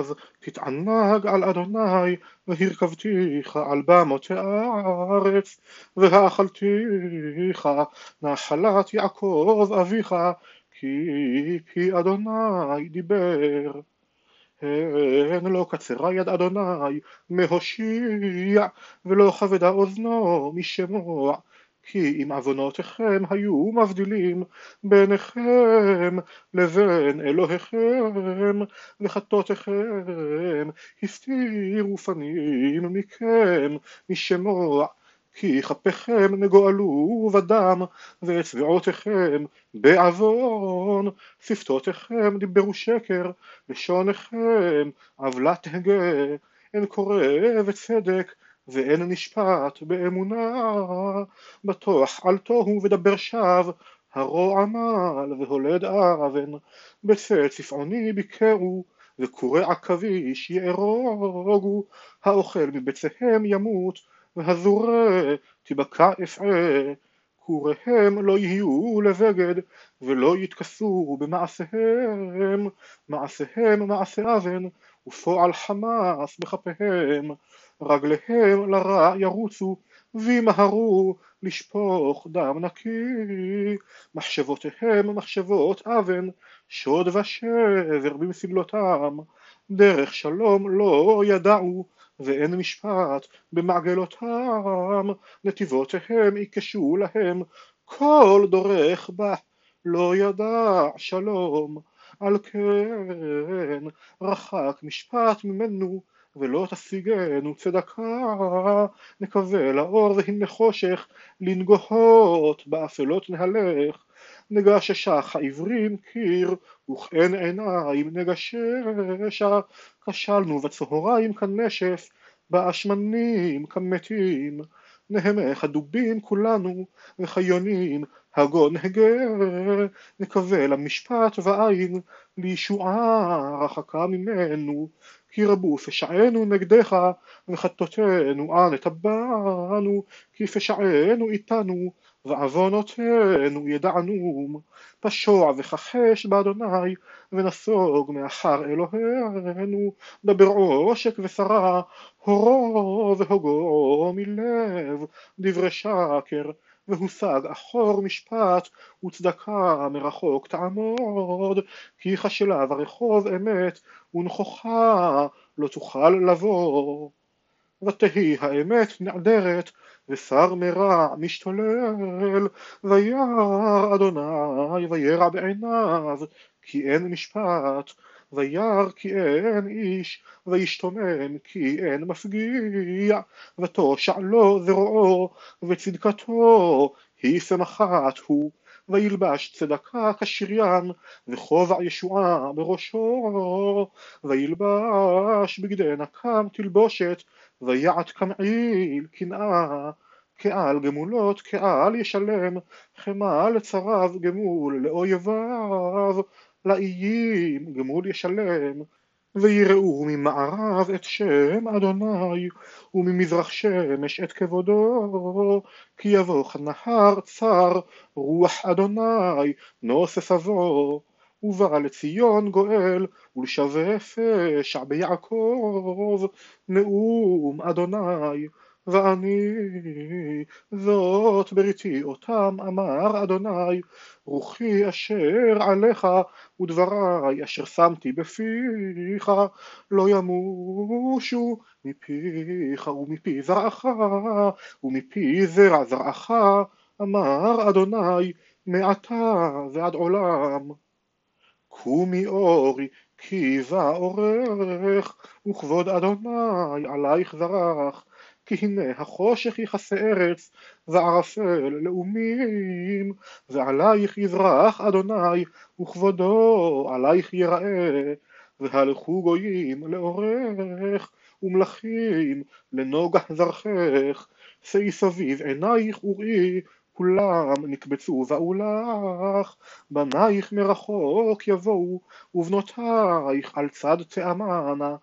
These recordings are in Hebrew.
אז תתענג על אדוני והרכבתיך על במות הארץ והאכלתיך נחלת יעקב אביך כי פי אדוני דיבר. הן לא קצרה יד אדוני מהושיע ולא כבדה אוזנו משמוע כי אם עוונותיכם היו מבדילים ביניכם לבין אלוהיכם וחטאותיכם הסתירו פנים מכם משמוע כי כפיכם נגואלו בדם ואצבעותיכם בעוון שפתותיכם דיברו שקר לשוניכם עוולת הגה אין קורא וצדק ואין נשפט באמונה. בטוח על תוהו ודבר שווא הרוע עמל והולד אבן. בצל צפעוני ביקרו וקורא עכביש יארוגו האוכל מבצעיהם ימות והזורה תבקע אפעה כוריהם לא יהיו לבגד ולא יתכסו במעשיהם. מעשיהם מעשה אבן ופועל חמאס בכפיהם. רגליהם לרע ירוצו וימהרו לשפוך דם נקי. מחשבותיהם מחשבות אבן שוד ושבר במסגלותם דרך שלום לא ידעו ואין משפט במעגלותם נתיבותיהם יקשו להם. כל דורך בה לא ידע שלום. על כן רחק משפט ממנו ולא תשיגנו צדקה. נקווה לאור והנה חושך לנגוהות באפלות נהלך. נגששך העברים קיר וכן עיניים נגששה. כשלנו בצהריים כנשף באשמנים כמתים. נהמך הדובים כולנו וחיונים הגון הגה נקווה למשפט ועין לישועה רחקה ממנו כי רבו פשענו נגדך וחטאותינו אנה טבענו כי פשענו איתנו ועוונותינו ידענום פשוע וכחש באדוני ונסוג מאחר אלוהינו. דבר עושק ושרה הורו והוגו מלב דברי שקר והושג אחור משפט וצדקה מרחוק תעמוד כי חשלה ברחוב אמת ונכוחה לא תוכל לבוא. ותהי האמת נעדרת ושר מרע משתולל וירא אדוני וירע בעיניו כי אין משפט וירא כי אין איש וישתומם כי אין מפגיע ותושע לו זרועו וצדקתו היא שמחת הוא. וילבש צדקה כשריין וכובע ישועה בראשו. וילבש בגדי נקם תלבושת ויעט כמעיל קנאה כעל גמולות כעל ישלם חמא לצריו גמול לאויביו לאיים גמול ישלם ויראו ממערב את שם אדוני וממזרח שמש את כבודו. כי יבוא כנהר צר רוח אדוני נוסף אבוא ובא לציון גואל ולשווה פשע ביעקב נאום אדוני ואני זאת בריתי אותם אמר אדוני רוחי אשר עליך ודברי אשר שמתי בפיך לא ימושו מפיך ומפי זרעך ומפי זרע זרעך אמר אדוני מעתה ועד עולם. קומי אורי כי בא אורך וכבוד אדוני עלייך זרח כי הנה החושך יכסה ארץ וערפל לאומים. ועלייך יזרח אדוני וכבודו עלייך יראה. והלכו גויים לאורך ומלכים לנוגח זרחך. שאי סביב עינייך וראי כולם נקבצו באו לך, בנייך מרחוק יבואו, ובנותייך על צד תאמנה.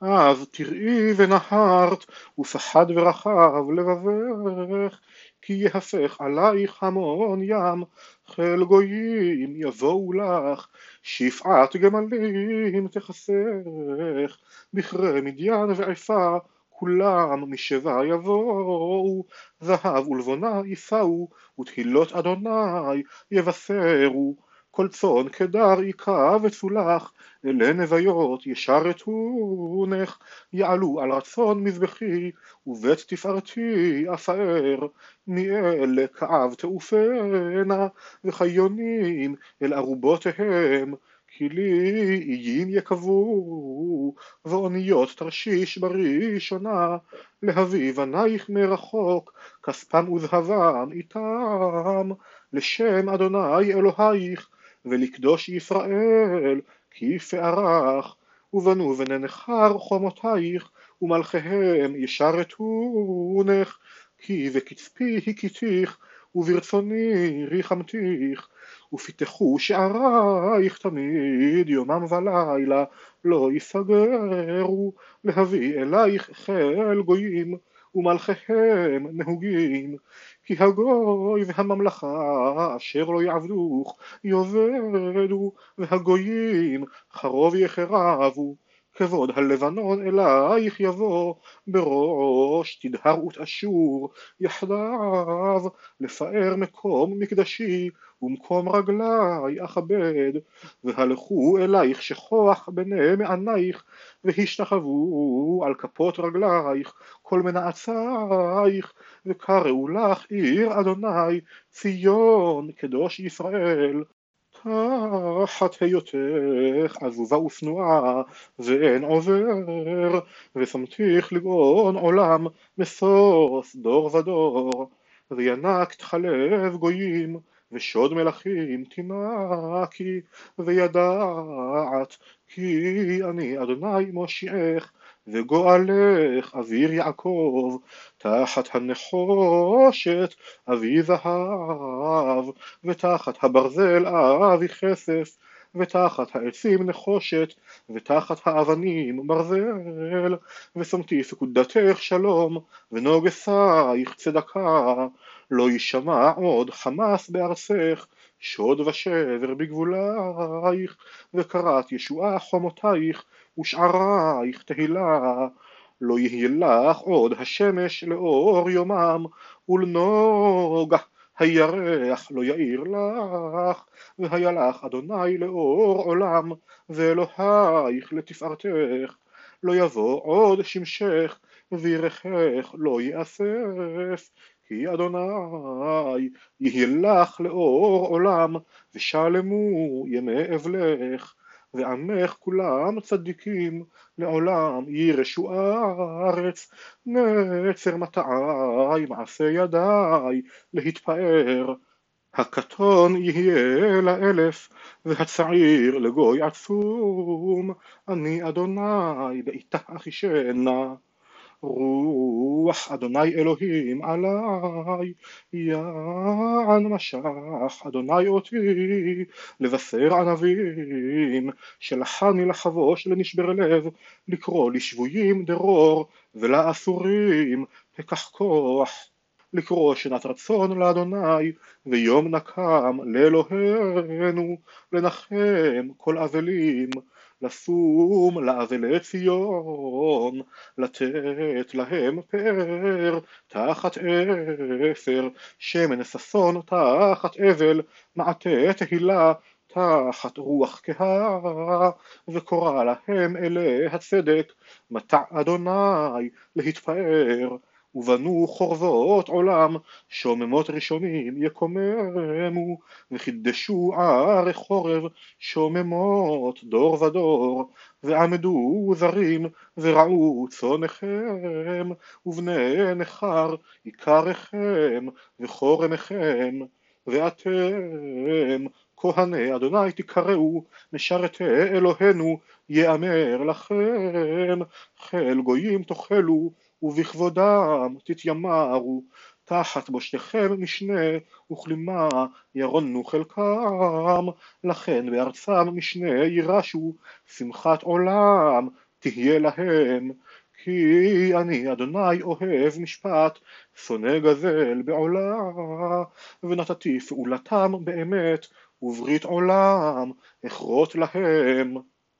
אז תראי ונהרת, ופחד ורחב לבבך, כי יהפך עלייך המון ים, חיל גויים יבואו לך, שפעת גמלים תחסך, בכרי מדיין ועפה כולם משבע יבואו, זהב ולבונה יישאו, ותהילות אדוני יבשרו, כל צאן קדר יכה וצולח, אלה נוויות ישרתונך, יעלו על רצון מזבחי, ובית תפארתי אפאר, מאלה כאב תעופנה, וחיונים אל ארובותיהם, כי לי איים יקבו, ואוניות תרשיש בראשונה, להביא בנייך מרחוק, כספם וזהבם איתם, לשם אדוני אלוהיך, ולקדוש ישראל, כי פערך, ובנו בני נכר חומותייך, ומלכיהם ישרתונך, כי וקצפי הכיתיך, וברצוני ריחמתיך, ופיתחו שערייך תמיד יומם ולילה לא יסגרו להביא אלייך חיל גויים ומלכיהם נהוגים כי הגוי והממלכה אשר לא יעבדוך יאבדו והגויים חרוב יחרבו. כבוד הלבנון אלייך יבוא, בראש תדהר ותאשור, יחדיו לפאר מקום מקדשי, ומקום רגלי אכבד, והלכו אלייך שכוח בני מענייך, והשתחוו על כפות רגלייך, כל מנעצייך, וקראו לך עיר אדוני, ציון קדוש ישראל. תחת היותך עזובה ושנואה ואין עובר ושמתיך לגאון עולם משוש דור ודור וינקת חלב גויים ושוד מלכים תינקי וידעת כי אני אדוני מושיעך וגואלך אוויר יעקב תחת הנחושת אבי זהב ותחת הברזל אבי כסף ותחת העצים נחושת ותחת האבנים ברזל ושמתי פקודתך שלום ונוגסייך צדקה לא יישמע עוד חמס בארצך שוד ושבר בגבולייך וקראת ישועה חומותייך ושערייך תהילה. לא יהיה לך עוד השמש לאור יומם ולנוגה הירח לא יאיר לך והיה לך אדוני לאור עולם ואלוהיך לתפארתך. לא יבוא עוד שמשך וירכך לא יאסף כי אדוני יהיה לך לאור עולם ושלמו ימי אבלך ועמך כולם צדיקים לעולם ירשו הארץ. נצר מטעי מעשה ידיי להתפאר. הקטון יהיה לאלף והצעיר לגוי עצום. אני אדוני בעיתה אחישנה רוח אדוני אלוהים עלי, יען משך אדוני אותי, לבשר ענבים, שלחני לחבוש לנשבר לב, לקרוא לשבויים דרור, ולאסורים פקח כוח. לקרוא שנת רצון לאדוני, ויום נקם לאלוהינו, לנחם כל אבלים, לשום לאבלי ציון, לתת להם פאר תחת אפר, שמן ששון תחת אבל, מעטה תהילה תחת רוח כהה, וקורא להם אלי הצדק, מטע אדוני להתפאר. ובנו חורבות עולם, שוממות ראשונים יקוממו, וחידשו ערי חורב, שוממות דור ודור, ועמדו זרים, ורעו צונכם, ובני נכר עיקריכם, וחורמכם, ואתם כהני אדוני תקראו, משרתי אלוהינו, יאמר לכם, חיל גויים תאכלו, ובכבודם תתיימרו, תחת בושתכם משנה וכלימה ירונו חלקם, לכן בארצם משנה יירשו, שמחת עולם תהיה להם, כי אני אדוני אוהב משפט, שונא גזל בעולה, ונתתי פעולתם באמת, וברית עולם אכרות להם.